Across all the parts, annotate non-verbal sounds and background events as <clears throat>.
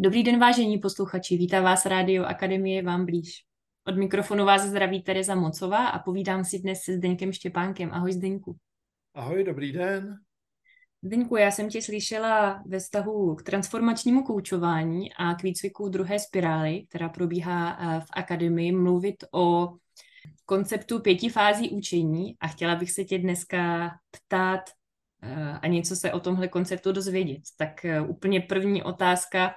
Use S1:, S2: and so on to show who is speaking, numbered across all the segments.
S1: Dobrý den, vážení posluchači, vítá vás Rádio Akademie vám blíž. Od mikrofonu vás zdraví Tereza Mocová a povídám si dnes se Zdeňkem Štěpánkem. Ahoj Zdeňku.
S2: Ahoj, dobrý den.
S1: Zdeňku, já jsem tě slyšela ve vztahu k transformačnímu koučování a k výcviku druhé spirály, která probíhá eh, v akademii, mluvit o konceptu pěti fází učení a chtěla bych se tě dneska ptát eh, a něco se o tomhle konceptu dozvědět. Tak eh, úplně první otázka,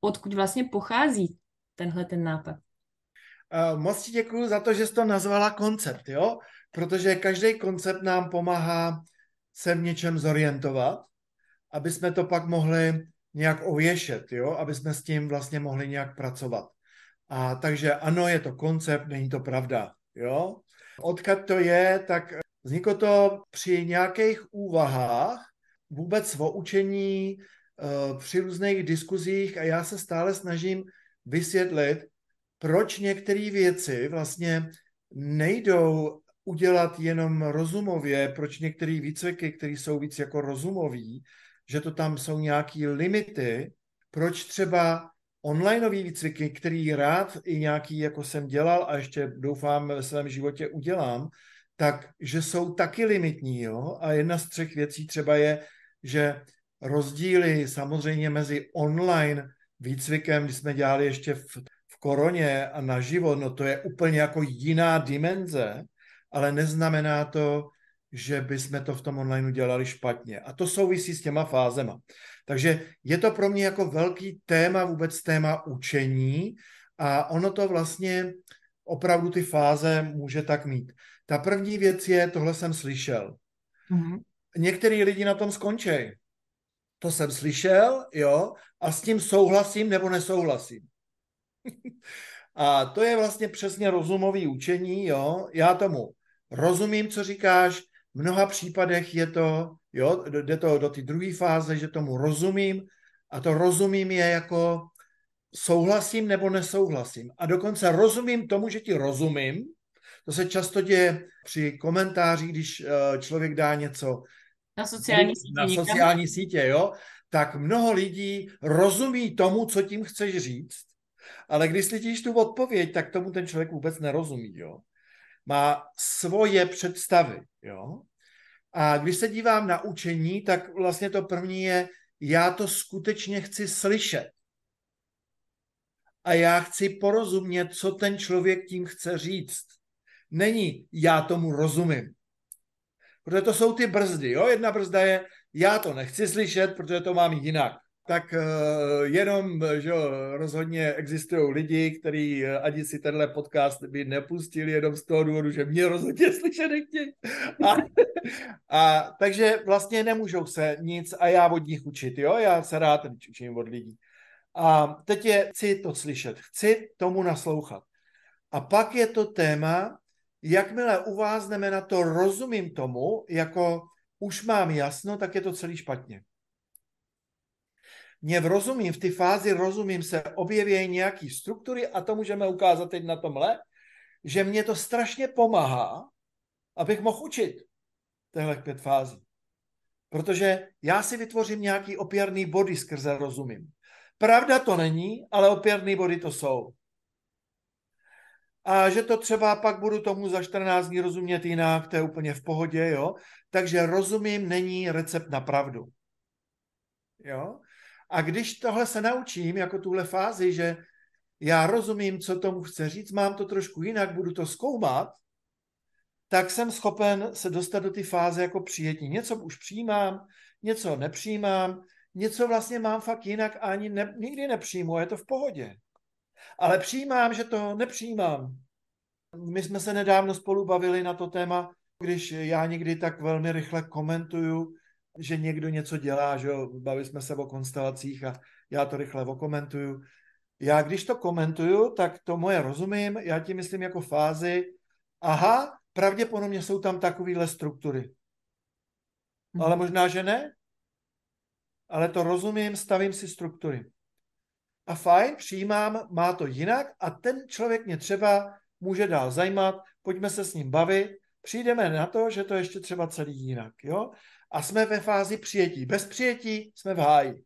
S1: odkud vlastně pochází tenhle ten nápad?
S2: Uh, moc ti děkuji za to, že jsi to nazvala koncept, jo? Protože každý koncept nám pomáhá se v něčem zorientovat, aby jsme to pak mohli nějak ověšet, jo? Aby jsme s tím vlastně mohli nějak pracovat. A takže ano, je to koncept, není to pravda, jo? Odkud to je, tak vzniklo to při nějakých úvahách vůbec o učení Eh, při různých diskuzích a já se stále snažím vysvětlit, proč některé věci vlastně nejdou udělat jenom rozumově, proč některé výcviky, které jsou víc jako rozumový, že to tam jsou nějaké limity, proč třeba onlineové výcviky, který rád i nějaký, jako jsem dělal a ještě doufám ve svém životě udělám, tak, že jsou taky limitní. Jo? A jedna z třech věcí třeba je, že rozdíly samozřejmě mezi online výcvikem, když jsme dělali ještě v, v koroně a naživo, no to je úplně jako jiná dimenze, ale neznamená to, že bychom to v tom online dělali špatně. A to souvisí s těma fázema. Takže je to pro mě jako velký téma, vůbec téma učení a ono to vlastně opravdu ty fáze může tak mít. Ta první věc je, tohle jsem slyšel. Mm-hmm. Některý lidi na tom skončí to jsem slyšel, jo, a s tím souhlasím nebo nesouhlasím. a to je vlastně přesně rozumový učení, jo, já tomu rozumím, co říkáš, v mnoha případech je to, jo, jde to do té druhé fáze, že tomu rozumím a to rozumím je jako souhlasím nebo nesouhlasím. A dokonce rozumím tomu, že ti rozumím, to se často děje při komentářích, když eh, člověk dá něco
S1: na sociální sítě.
S2: Na sociální sítě, jo. Tak mnoho lidí rozumí tomu, co tím chceš říct, ale když slyšíš tu odpověď, tak tomu ten člověk vůbec nerozumí, jo. Má svoje představy, jo. A když se dívám na učení, tak vlastně to první je, já to skutečně chci slyšet. A já chci porozumět, co ten člověk tím chce říct. Není, já tomu rozumím. Protože to jsou ty brzdy. Jo? Jedna brzda je, já to nechci slyšet, protože to mám jinak. Tak uh, jenom, že rozhodně existují lidi, kteří uh, ani si tenhle podcast by nepustili jenom z toho důvodu, že mě rozhodně slyšet nechtějí. A, a, takže vlastně nemůžou se nic a já od nich učit. Jo? Já se rád učím od lidí. A teď je, chci to slyšet, chci tomu naslouchat. A pak je to téma, jakmile uvázneme na to, rozumím tomu, jako už mám jasno, tak je to celý špatně. Mě v rozumím, v té fázi rozumím se objeví nějaký struktury a to můžeme ukázat teď na tomhle, že mě to strašně pomáhá, abych mohl učit těchto pět fází. Protože já si vytvořím nějaký opěrný body skrze rozumím. Pravda to není, ale opěrný body to jsou a že to třeba pak budu tomu za 14 dní rozumět jinak, to je úplně v pohodě, jo. Takže rozumím není recept na pravdu. Jo. A když tohle se naučím, jako tuhle fázi, že já rozumím, co tomu chce říct, mám to trošku jinak, budu to zkoumat, tak jsem schopen se dostat do ty fáze jako přijetí. Něco už přijímám, něco nepřijímám, něco vlastně mám fakt jinak a ani ne, nikdy nepřijmu je to v pohodě ale přijímám, že to nepřijímám. My jsme se nedávno spolu bavili na to téma, když já někdy tak velmi rychle komentuju, že někdo něco dělá, že jo, bavili jsme se o konstelacích a já to rychle okomentuju. Já když to komentuju, tak to moje rozumím, já ti myslím jako fázi, aha, pravděpodobně jsou tam takovéhle struktury. Hmm. Ale možná, že ne. Ale to rozumím, stavím si struktury a fajn, přijímám, má to jinak a ten člověk mě třeba může dál zajímat, pojďme se s ním bavit, přijdeme na to, že to ještě třeba celý jinak, jo? A jsme ve fázi přijetí. Bez přijetí jsme v háji.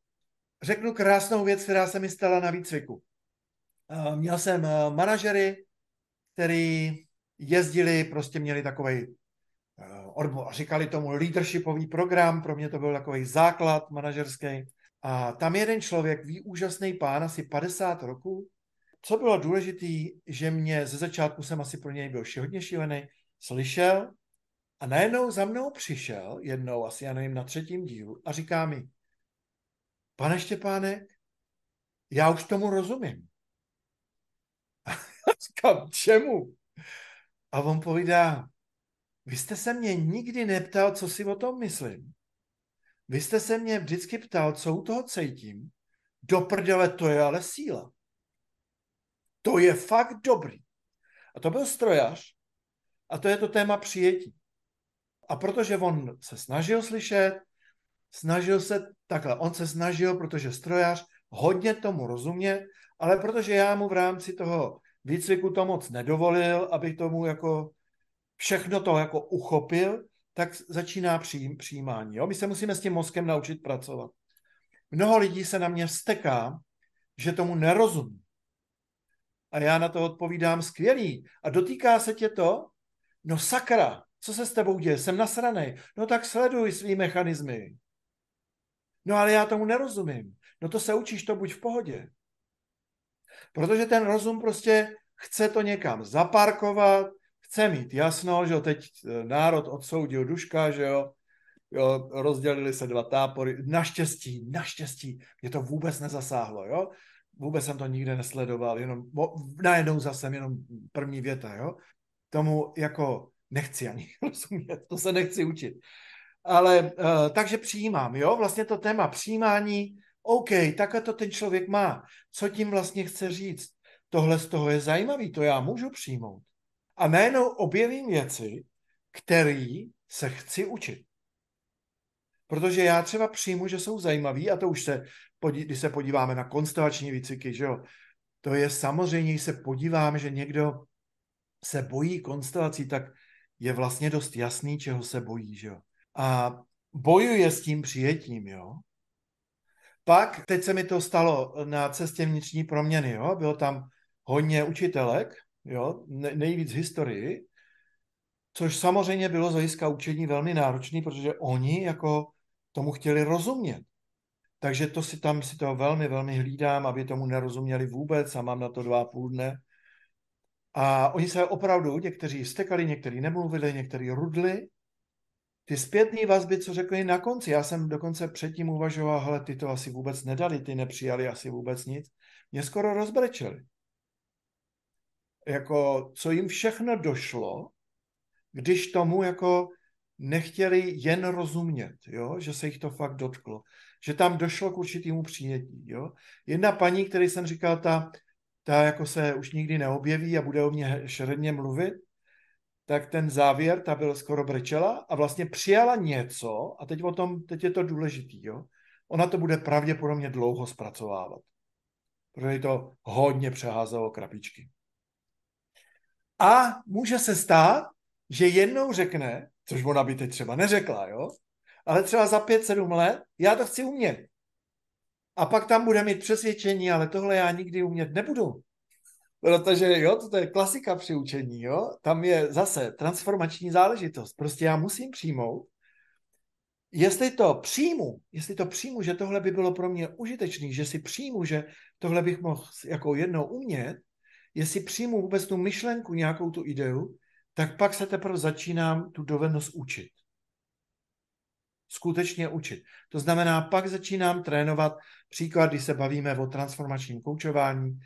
S2: řeknu krásnou věc, která se mi stala na výcviku. Měl jsem manažery, který jezdili, prostě měli takový říkali tomu leadershipový program, pro mě to byl takový základ manažerský. A tam jeden člověk, ví úžasný pán, asi 50 roků, co bylo důležité, že mě ze začátku jsem asi pro něj byl hodně šílený, slyšel a najednou za mnou přišel, jednou asi, já nevím, na třetím dílu a říká mi, pane Štěpánek, já už tomu rozumím. <laughs> A říkám, čemu? A on povídá, vy jste se mě nikdy neptal, co si o tom myslím. Vy jste se mě vždycky ptal, co u toho cítím. Do prdele, to je ale síla. To je fakt dobrý. A to byl strojař. A to je to téma přijetí. A protože on se snažil slyšet, snažil se, takhle, on se snažil, protože strojař hodně tomu rozumět, ale protože já mu v rámci toho výcviku to moc nedovolil, abych tomu jako všechno to jako uchopil, tak začíná přijím, přijímání. Jo? My se musíme s tím mozkem naučit pracovat. Mnoho lidí se na mě steká, že tomu nerozumí. A já na to odpovídám skvělý. A dotýká se tě to? No sakra, co se s tebou děje? Jsem nasranej. No tak sleduj svý mechanismy. No ale já tomu nerozumím. No to se učíš, to buď v pohodě. Protože ten rozum prostě chce to někam zaparkovat, chce mít jasno, že jo, teď eh, národ odsoudil Duška, že jo, jo, rozdělili se dva tápory. Naštěstí, naštěstí, mě to vůbec nezasáhlo, jo. Vůbec jsem to nikde nesledoval, jenom najednou zase jenom první věta, jo. Tomu jako nechci ani <laughs> rozumět, to se nechci učit. Ale uh, takže přijímám, jo, vlastně to téma přijímání, OK, takhle to ten člověk má. Co tím vlastně chce říct? Tohle z toho je zajímavý, to já můžu přijmout. A najednou objevím věci, které se chci učit. Protože já třeba přijmu, že jsou zajímavý a to už se, když se podíváme na konstelační výcviky, že jo, to je samozřejmě, když se podívám, že někdo se bojí konstelací, tak je vlastně dost jasný, čeho se bojí, že jo. A bojuje s tím přijetím, jo. Pak, teď se mi to stalo na cestě vnitřní proměny, jo, bylo tam hodně učitelek, jo, nejvíc historii, což samozřejmě bylo z hlediska učení velmi náročné, protože oni jako tomu chtěli rozumět. Takže to si tam si to velmi, velmi hlídám, aby tomu nerozuměli vůbec a mám na to dva a půl dne. A oni se opravdu, někteří stekali, někteří nemluvili, někteří rudli. Ty zpětné vazby, co řekli na konci, já jsem dokonce předtím uvažoval, hele, ty to asi vůbec nedali, ty nepřijali asi vůbec nic. Mě skoro rozbrečeli jako co jim všechno došlo, když tomu jako nechtěli jen rozumět, jo? že se jich to fakt dotklo. Že tam došlo k určitému přijetí. Jo? Jedna paní, který jsem říkal, ta, ta jako se už nikdy neobjeví a bude o mě šeredně mluvit, tak ten závěr, ta byl skoro brečela a vlastně přijala něco, a teď o tom, teď je to důležitý, jo? ona to bude pravděpodobně dlouho zpracovávat. Protože to hodně přeházelo krapičky. A může se stát, že jednou řekne, což ona by teď třeba neřekla, jo, ale třeba za pět, sedm let, já to chci umět. A pak tam bude mít přesvědčení, ale tohle já nikdy umět nebudu. Protože jo, to je klasika při učení, jo. Tam je zase transformační záležitost. Prostě já musím přijmout, jestli to přijmu, jestli to přijmu, že tohle by bylo pro mě užitečný, že si přijmu, že tohle bych mohl jako jednou umět, jestli přijmu vůbec tu myšlenku, nějakou tu ideu, tak pak se teprve začínám tu dovednost učit. Skutečně učit. To znamená, pak začínám trénovat, příklad, když se bavíme o transformačním koučování,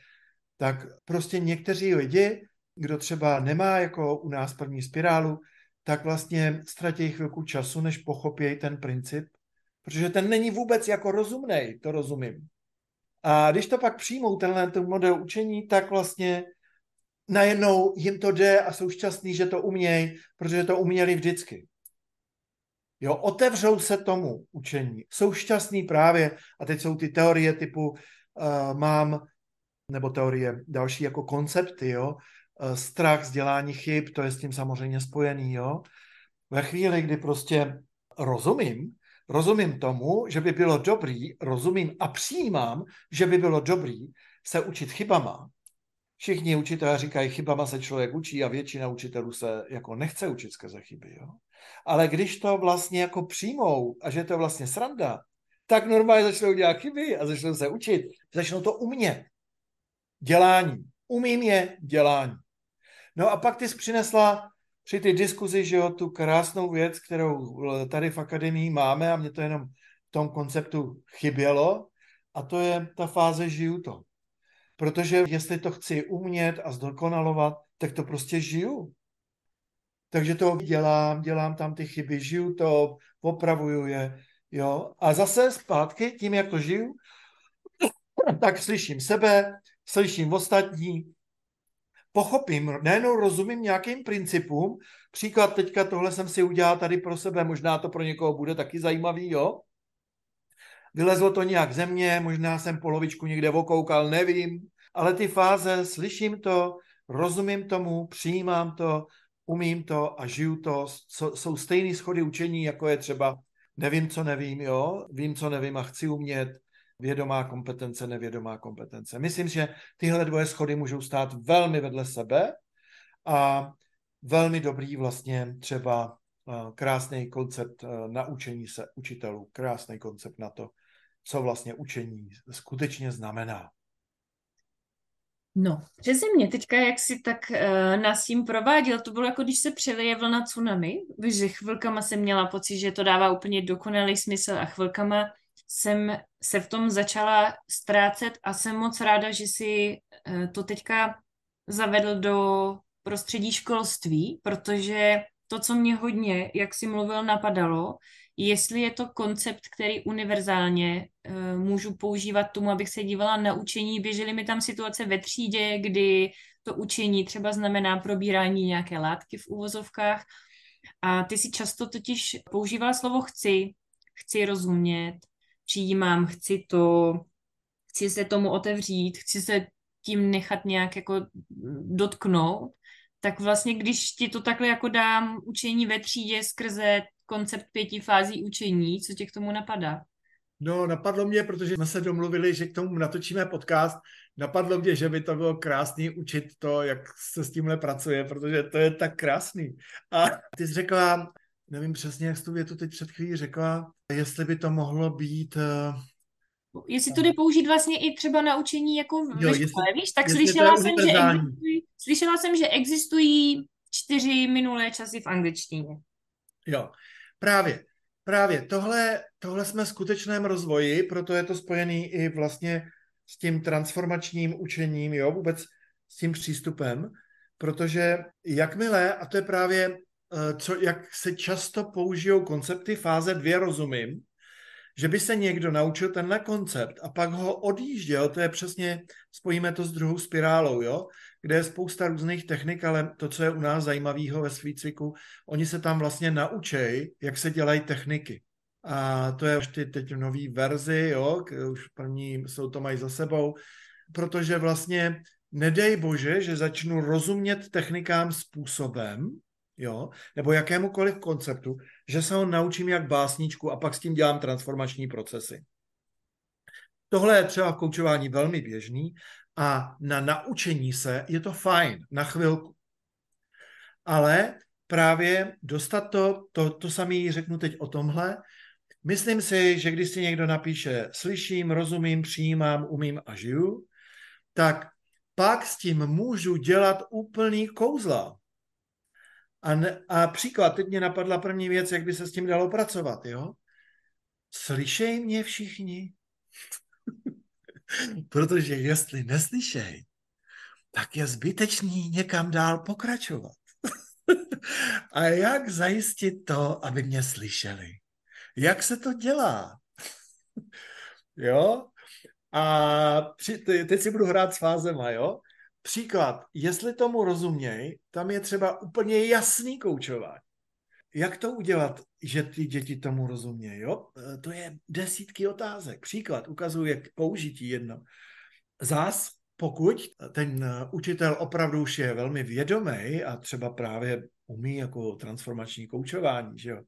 S2: tak prostě někteří lidi, kdo třeba nemá jako u nás první spirálu, tak vlastně ztratí chvilku času, než pochopí ten princip, protože ten není vůbec jako rozumný, to rozumím. A když to pak přijmou, tenhle ten model učení, tak vlastně najednou jim to jde a jsou šťastní, že to umějí, protože to uměli vždycky. Jo, otevřou se tomu učení. Jsou šťastní právě, a teď jsou ty teorie typu uh, mám, nebo teorie další jako koncepty, jo, uh, strach z dělání chyb, to je s tím samozřejmě spojený, jo. Ve chvíli, kdy prostě rozumím, rozumím tomu, že by bylo dobrý, rozumím a přijímám, že by bylo dobrý se učit chybama. Všichni učitelé říkají, chybama se člověk učí a většina učitelů se jako nechce učit skrze chyby. Jo? Ale když to vlastně jako přijmou a že to je vlastně sranda, tak normálně začnou dělat chyby a začnou se učit. Začnou to umět. Dělání. Umím je dělání. No a pak ty jsi přinesla při ty diskuzi, že jo, tu krásnou věc, kterou tady v akademii máme a mě to jenom v tom konceptu chybělo a to je ta fáze žiju to. Protože jestli to chci umět a zdokonalovat, tak to prostě žiju. Takže to dělám, dělám tam ty chyby, žiju to, opravuju je, jo. A zase zpátky, tím, jak to žiju, <coughs> tak slyším sebe, slyším ostatní, pochopím, nejenom rozumím nějakým principům, příklad teďka tohle jsem si udělal tady pro sebe, možná to pro někoho bude taky zajímavý, jo. Vylezlo to nějak ze mě, možná jsem polovičku někde okoukal, nevím, ale ty fáze, slyším to, rozumím tomu, přijímám to, umím to a žiju to, jsou stejné schody učení, jako je třeba nevím, co nevím, jo, vím, co nevím a chci umět, vědomá kompetence, nevědomá kompetence. Myslím, že tyhle dvoje schody můžou stát velmi vedle sebe a velmi dobrý vlastně třeba eh, krásný koncept eh, naučení se učitelů, krásný koncept na to, co vlastně učení skutečně znamená.
S1: No, přeze mě teďka, jak si tak uh, nás tím prováděl, to bylo jako když se přelije vlna tsunami, že chvilkama jsem měla pocit, že to dává úplně dokonalý smysl a chvilkama jsem se v tom začala ztrácet a jsem moc ráda, že si uh, to teďka zavedl do prostředí školství, protože to, co mě hodně, jak si mluvil, napadalo, jestli je to koncept, který univerzálně uh, můžu používat tomu, abych se dívala na učení. Běžely mi tam situace ve třídě, kdy to učení třeba znamená probírání nějaké látky v uvozovkách. A ty si často totiž používala slovo chci, chci rozumět, přijímám, chci to, chci se tomu otevřít, chci se tím nechat nějak jako dotknout, tak vlastně když ti to takhle jako dám učení ve třídě skrze koncept pěti fází učení. Co tě k tomu napadá?
S2: No, napadlo mě, protože jsme se domluvili, že k tomu natočíme podcast. Napadlo mě, že by to bylo krásný učit to, jak se s tímhle pracuje, protože to je tak krásný. A ty jsi řekla, nevím přesně, jak jsi tu větu teď před chvílí řekla, jestli by to mohlo být uh,
S1: Jestli to jde použít vlastně i třeba na učení jako jo, škole, víš, tak slyšela jsem, že existují, slyšela jsem, že existují čtyři minulé časy v angličtině.
S2: Jo, Právě, právě. Tohle, tohle jsme v skutečném rozvoji, proto je to spojený i vlastně s tím transformačním učením, jo, vůbec s tím přístupem, protože jakmile, a to je právě, eh, co, jak se často použijou koncepty fáze dvě rozumím, že by se někdo naučil tenhle koncept a pak ho odjížděl, to je přesně, spojíme to s druhou spirálou, jo? kde je spousta různých technik, ale to, co je u nás zajímavého ve cviku, oni se tam vlastně naučej, jak se dělají techniky. A to je už ty teď nový verzi, jo, už první jsou to mají za sebou, protože vlastně nedej bože, že začnu rozumět technikám způsobem, jo, nebo jakémukoliv konceptu, že se ho naučím jak básničku a pak s tím dělám transformační procesy. Tohle je třeba v koučování velmi běžný a na naučení se je to fajn, na chvilku. Ale právě dostat to, to, to samý řeknu teď o tomhle, myslím si, že když si někdo napíše slyším, rozumím, přijímám, umím a žiju, tak pak s tím můžu dělat úplný kouzla. A, ne, a příklad, teď mě napadla první věc, jak by se s tím dalo pracovat, jo? Slyšej mě všichni. <laughs> Protože jestli neslyšej, tak je zbytečný někam dál pokračovat. <laughs> A jak zajistit to, aby mě slyšeli? Jak se to dělá? <laughs> jo? A při, teď si budu hrát s fázema, jo? Příklad, jestli tomu rozuměj, tam je třeba úplně jasný koučování. Jak to udělat, že ty děti tomu rozumějí? Jo? E, to je desítky otázek. Příklad, ukazuje k použití jedno. Zás, pokud ten učitel opravdu už je velmi vědomý a třeba právě umí jako transformační koučování, že jo,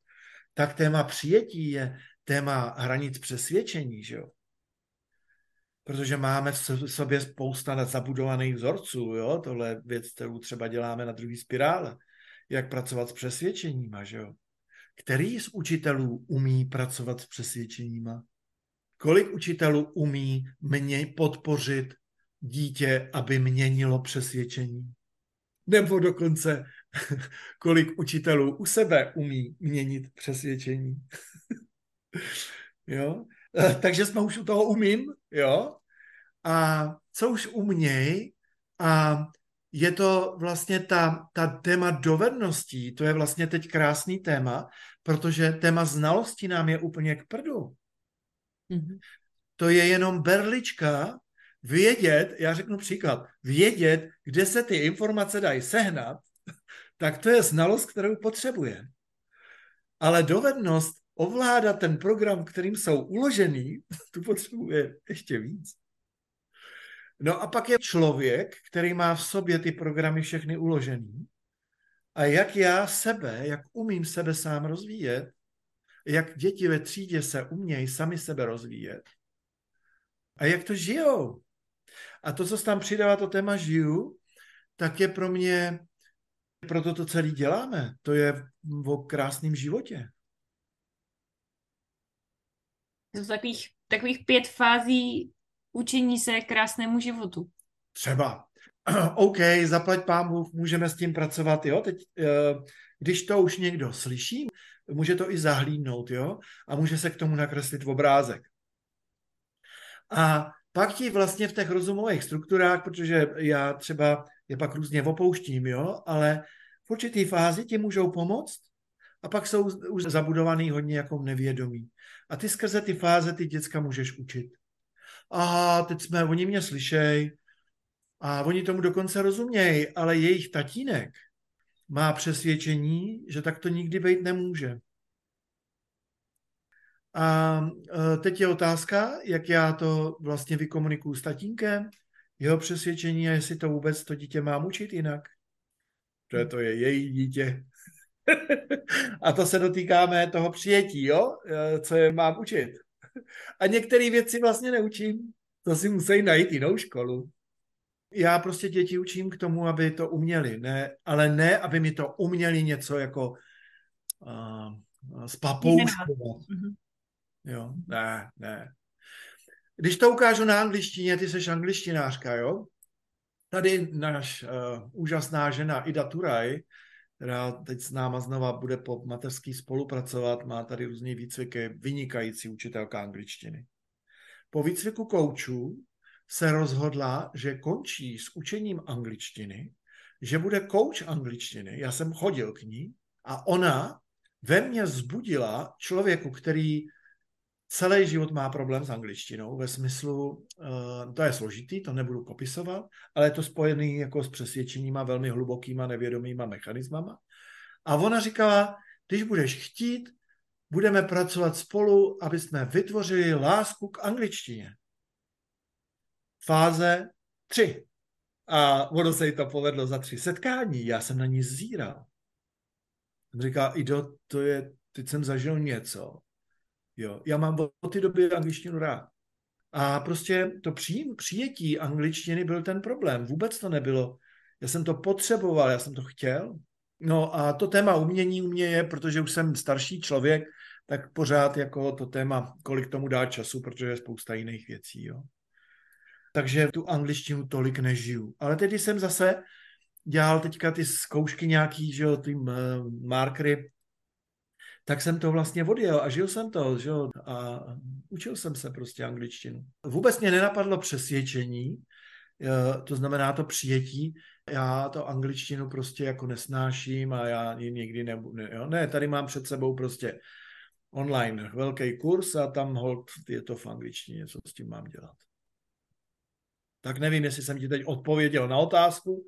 S2: tak téma přijetí je téma hranic přesvědčení, že jo? Protože máme v sobě spousta zabudovaných vzorců, jo? Tohle je věc, kterou třeba děláme na druhý spirále. Jak pracovat s přesvědčeníma, že jo? Který z učitelů umí pracovat s přesvědčeníma? Kolik učitelů umí mě podpořit dítě, aby měnilo přesvědčení? Nebo dokonce <laughs> kolik učitelů u sebe umí měnit přesvědčení? <laughs> jo? Takže jsme už u toho umím, jo? A co už uměj, a je to vlastně ta, ta téma dovedností, to je vlastně teď krásný téma, protože téma znalostí nám je úplně k prdu. Mm-hmm. To je jenom berlička vědět, já řeknu příklad, vědět, kde se ty informace dají sehnat, <laughs> tak to je znalost, kterou potřebuje. Ale dovednost ovládat ten program, kterým jsou uložený, <laughs> tu potřebuje ještě víc. No a pak je člověk, který má v sobě ty programy všechny uložený. A jak já sebe, jak umím sebe sám rozvíjet, jak děti ve třídě se umějí sami sebe rozvíjet a jak to žijou. A to, co se tam přidává to téma žiju, tak je pro mě, proto to celé děláme. To je o krásném životě.
S1: To takových, takových pět fází učení se krásnému životu.
S2: Třeba. <clears throat> OK, zaplať Bůh, můžeme s tím pracovat, jo? Teď, eh, když to už někdo slyší, může to i zahlídnout, jo? A může se k tomu nakreslit obrázek. A pak ti vlastně v těch rozumových strukturách, protože já třeba je pak různě opouštím, jo, ale v určitý fázi ti můžou pomoct a pak jsou už zabudovaný hodně jako nevědomí. A ty skrze ty fáze ty děcka můžeš učit. A teď jsme, oni mě slyšej a oni tomu dokonce rozumějí, ale jejich tatínek má přesvědčení, že tak to nikdy být nemůže. A e, teď je otázka, jak já to vlastně vykomunikuju s tatínkem, jeho přesvědčení a jestli to vůbec to dítě mám učit jinak. To je, to je její dítě. <laughs> a to se dotýkáme toho přijetí, jo? E, co je mám učit. A některé věci vlastně neučím. To si musí najít jinou školu. Já prostě děti učím k tomu, aby to uměli, ne, ale ne, aby mi to uměli něco jako uh, spapouškovat. Jo, ne, ne. Když to ukážu na angličtině, ty jsi angličtinářka, jo? Tady náš uh, úžasná žena Ida Turaj, která teď s náma znova bude po mateřský spolupracovat, má tady různý výcviky, vynikající učitelka angličtiny. Po výcviku koučů se rozhodla, že končí s učením angličtiny, že bude kouč angličtiny. Já jsem chodil k ní a ona ve mně zbudila člověku, který celý život má problém s angličtinou ve smyslu, uh, to je složitý, to nebudu popisovat, ale je to spojený jako s přesvědčeníma velmi hlubokýma nevědomýma mechanismama. A ona říkala, když budeš chtít, budeme pracovat spolu, aby jsme vytvořili lásku k angličtině. Fáze 3. A ono se jí to povedlo za tři setkání. Já jsem na ní zíral. Říká, Ido, to je, teď jsem zažil něco, Jo. Já mám od té doby angličtinu rád. A prostě to přijím, přijetí angličtiny byl ten problém. Vůbec to nebylo. Já jsem to potřeboval, já jsem to chtěl. No a to téma umění u mě je, protože už jsem starší člověk, tak pořád jako to téma, kolik tomu dá času, protože je spousta jiných věcí. Jo. Takže tu angličtinu tolik nežiju. Ale tedy jsem zase dělal teďka ty zkoušky nějaký, že jo, ty uh, markery tak jsem to vlastně odjel a žil jsem to, že jo, a učil jsem se prostě angličtinu. Vůbec mě nenapadlo přesvědčení, eh, to znamená to přijetí, já to angličtinu prostě jako nesnáším a já ji nikdy nebudu, ne, jo? ne, tady mám před sebou prostě online velký kurz a tam hold je to v angličtině, co s tím mám dělat. Tak nevím, jestli jsem ti teď odpověděl na otázku.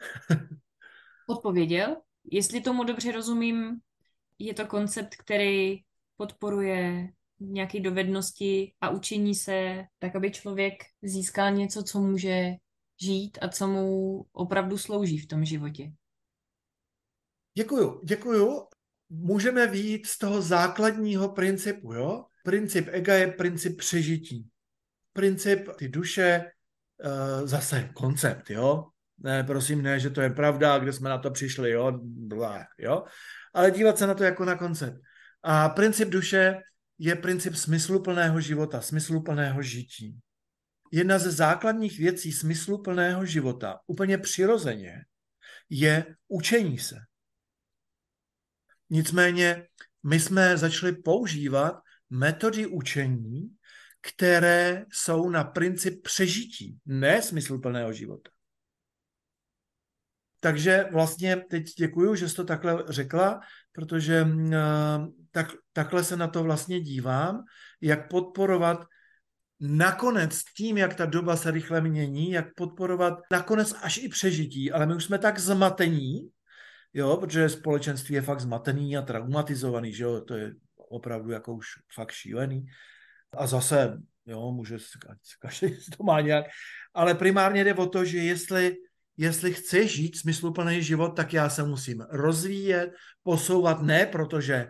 S2: <laughs>
S1: odpověděl. Jestli tomu dobře rozumím, je to koncept, který podporuje nějaké dovednosti a učení se, tak aby člověk získal něco, co může žít a co mu opravdu slouží v tom životě.
S2: Děkuju, děkuju. můžeme výjít z toho základního principu, jo? Princip ega je princip přežití. Princip ty duše, uh, zase koncept, jo? Ne, prosím, ne, že to je pravda, kde jsme na to přišli, jo? Blá, jo? Ale dívat se na to jako na koncept. A princip duše je princip smysluplného života, smysluplného žití. Jedna ze základních věcí smysluplného života, úplně přirozeně, je učení se. Nicméně my jsme začali používat metody učení, které jsou na princip přežití, ne smysluplného života. Takže vlastně teď děkuju, že jsi to takhle řekla, protože uh, tak, takhle se na to vlastně dívám, jak podporovat nakonec tím, jak ta doba se rychle mění, jak podporovat nakonec až i přežití, ale my už jsme tak zmatení, jo, protože společenství je fakt zmatený a traumatizovaný, že jo, to je opravdu jako už fakt šílený. A zase, jo, může každý <laughs> to má nějak, ale primárně jde o to, že jestli, jestli chci žít smysluplný život, tak já se musím rozvíjet, posouvat, ne protože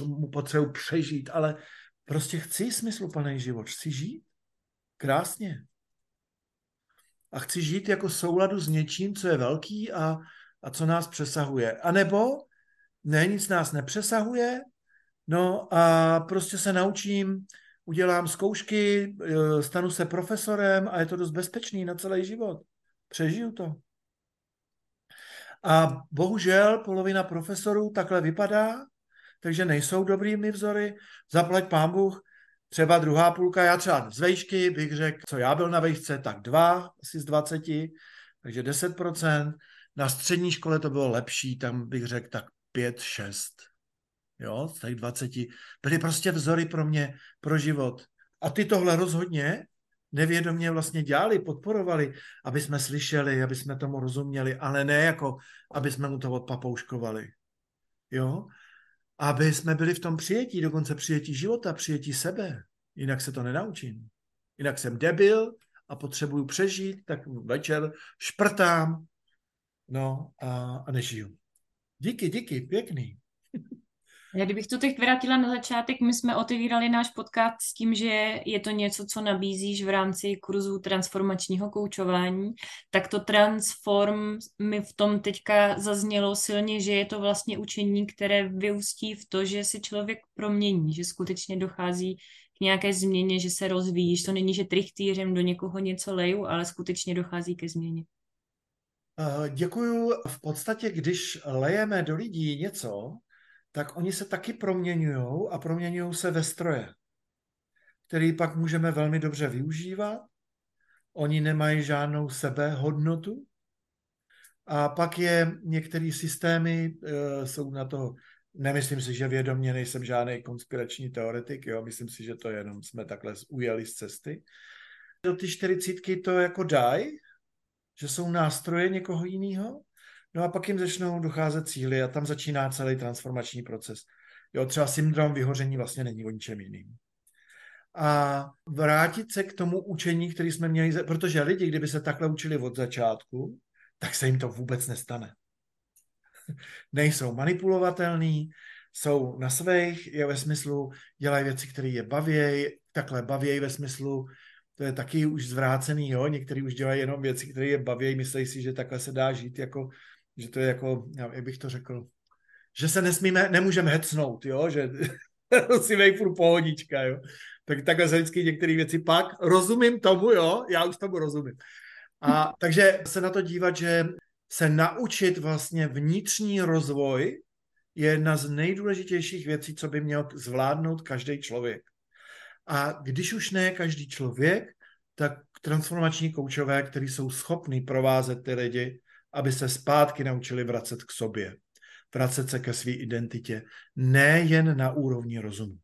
S2: mu potřebuji přežít, ale prostě chci smysluplný život, chci žít krásně. A chci žít jako souladu s něčím, co je velký a, a co nás přesahuje. A nebo ne, nic nás nepřesahuje, no a prostě se naučím, udělám zkoušky, e, stanu se profesorem a je to dost bezpečný na celý život. Přežiju to. A bohužel polovina profesorů takhle vypadá, takže nejsou dobrými vzory. Zaplať pán Bůh, třeba druhá půlka, já třeba z vejšky bych řekl, co já byl na vejšce, tak dva, asi z 20, takže 10%. Na střední škole to bylo lepší, tam bych řekl tak 5, 6. Jo, z těch 20. Byly prostě vzory pro mě, pro život. A ty tohle rozhodně nevědomě vlastně dělali, podporovali, aby jsme slyšeli, aby jsme tomu rozuměli, ale ne jako, aby jsme mu to odpapouškovali. Jo? aby jsme byli v tom přijetí, dokonce přijetí života, přijetí sebe. Jinak se to nenaučím. Jinak jsem debil a potřebuju přežít, tak večer šprtám, no a, a nežiju. Díky, díky, pěkný.
S1: Já kdybych to teď vrátila na začátek, my jsme otevírali náš podcast s tím, že je to něco, co nabízíš v rámci kurzu transformačního koučování, tak to transform mi v tom teďka zaznělo silně, že je to vlastně učení, které vyústí v to, že se člověk promění, že skutečně dochází k nějaké změně, že se rozvíjíš. To není, že trichtýřem do někoho něco leju, ale skutečně dochází ke změně.
S2: Eh, děkuju. V podstatě, když lejeme do lidí něco, tak oni se taky proměňují a proměňují se ve stroje, který pak můžeme velmi dobře využívat. Oni nemají žádnou sebehodnotu. A pak je některé systémy, e, jsou na to, nemyslím si, že vědomě nejsem žádný konspirační teoretik, jo, myslím si, že to jenom jsme takhle ujeli z cesty. Do ty čtyřicítky to jako dají, že jsou nástroje někoho jiného, No a pak jim začnou docházet cíly a tam začíná celý transformační proces. Jo, třeba syndrom vyhoření vlastně není o ničem jiným. A vrátit se k tomu učení, který jsme měli, protože lidi, kdyby se takhle učili od začátku, tak se jim to vůbec nestane. <laughs> Nejsou manipulovatelný, jsou na svých, je ve smyslu, dělají věci, které je bavějí, takhle bavějí ve smyslu, to je taky už zvrácený, jo, někteří už dělají jenom věci, které je baví, myslí si, že takhle se dá žít jako že to je jako, jak bych to řekl, že se nesmíme, nemůžeme hecnout, jo, že <laughs> musíme furt pohodička, jo. Tak takhle se vždycky některé věci pak rozumím tomu, jo, já už tomu rozumím. A takže se na to dívat, že se naučit vlastně vnitřní rozvoj je jedna z nejdůležitějších věcí, co by měl zvládnout každý člověk. A když už ne každý člověk, tak transformační koučové, kteří jsou schopní provázet ty lidi aby se zpátky naučili vracet k sobě, vracet se ke své identitě, nejen na úrovni rozumu.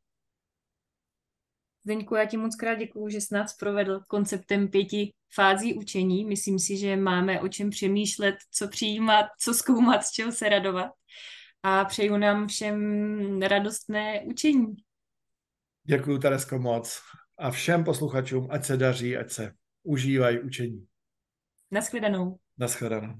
S1: Zdeňku, já ti moc krát děkuju, že jsi nás provedl konceptem pěti fází učení. Myslím si, že máme o čem přemýšlet, co přijímat, co zkoumat, z čeho se radovat. A přeju nám všem radostné učení.
S2: Děkuji, Teresko, moc. A všem posluchačům, ať se daří, ať se užívají učení.
S1: Naschledanou.
S2: Naschledanou.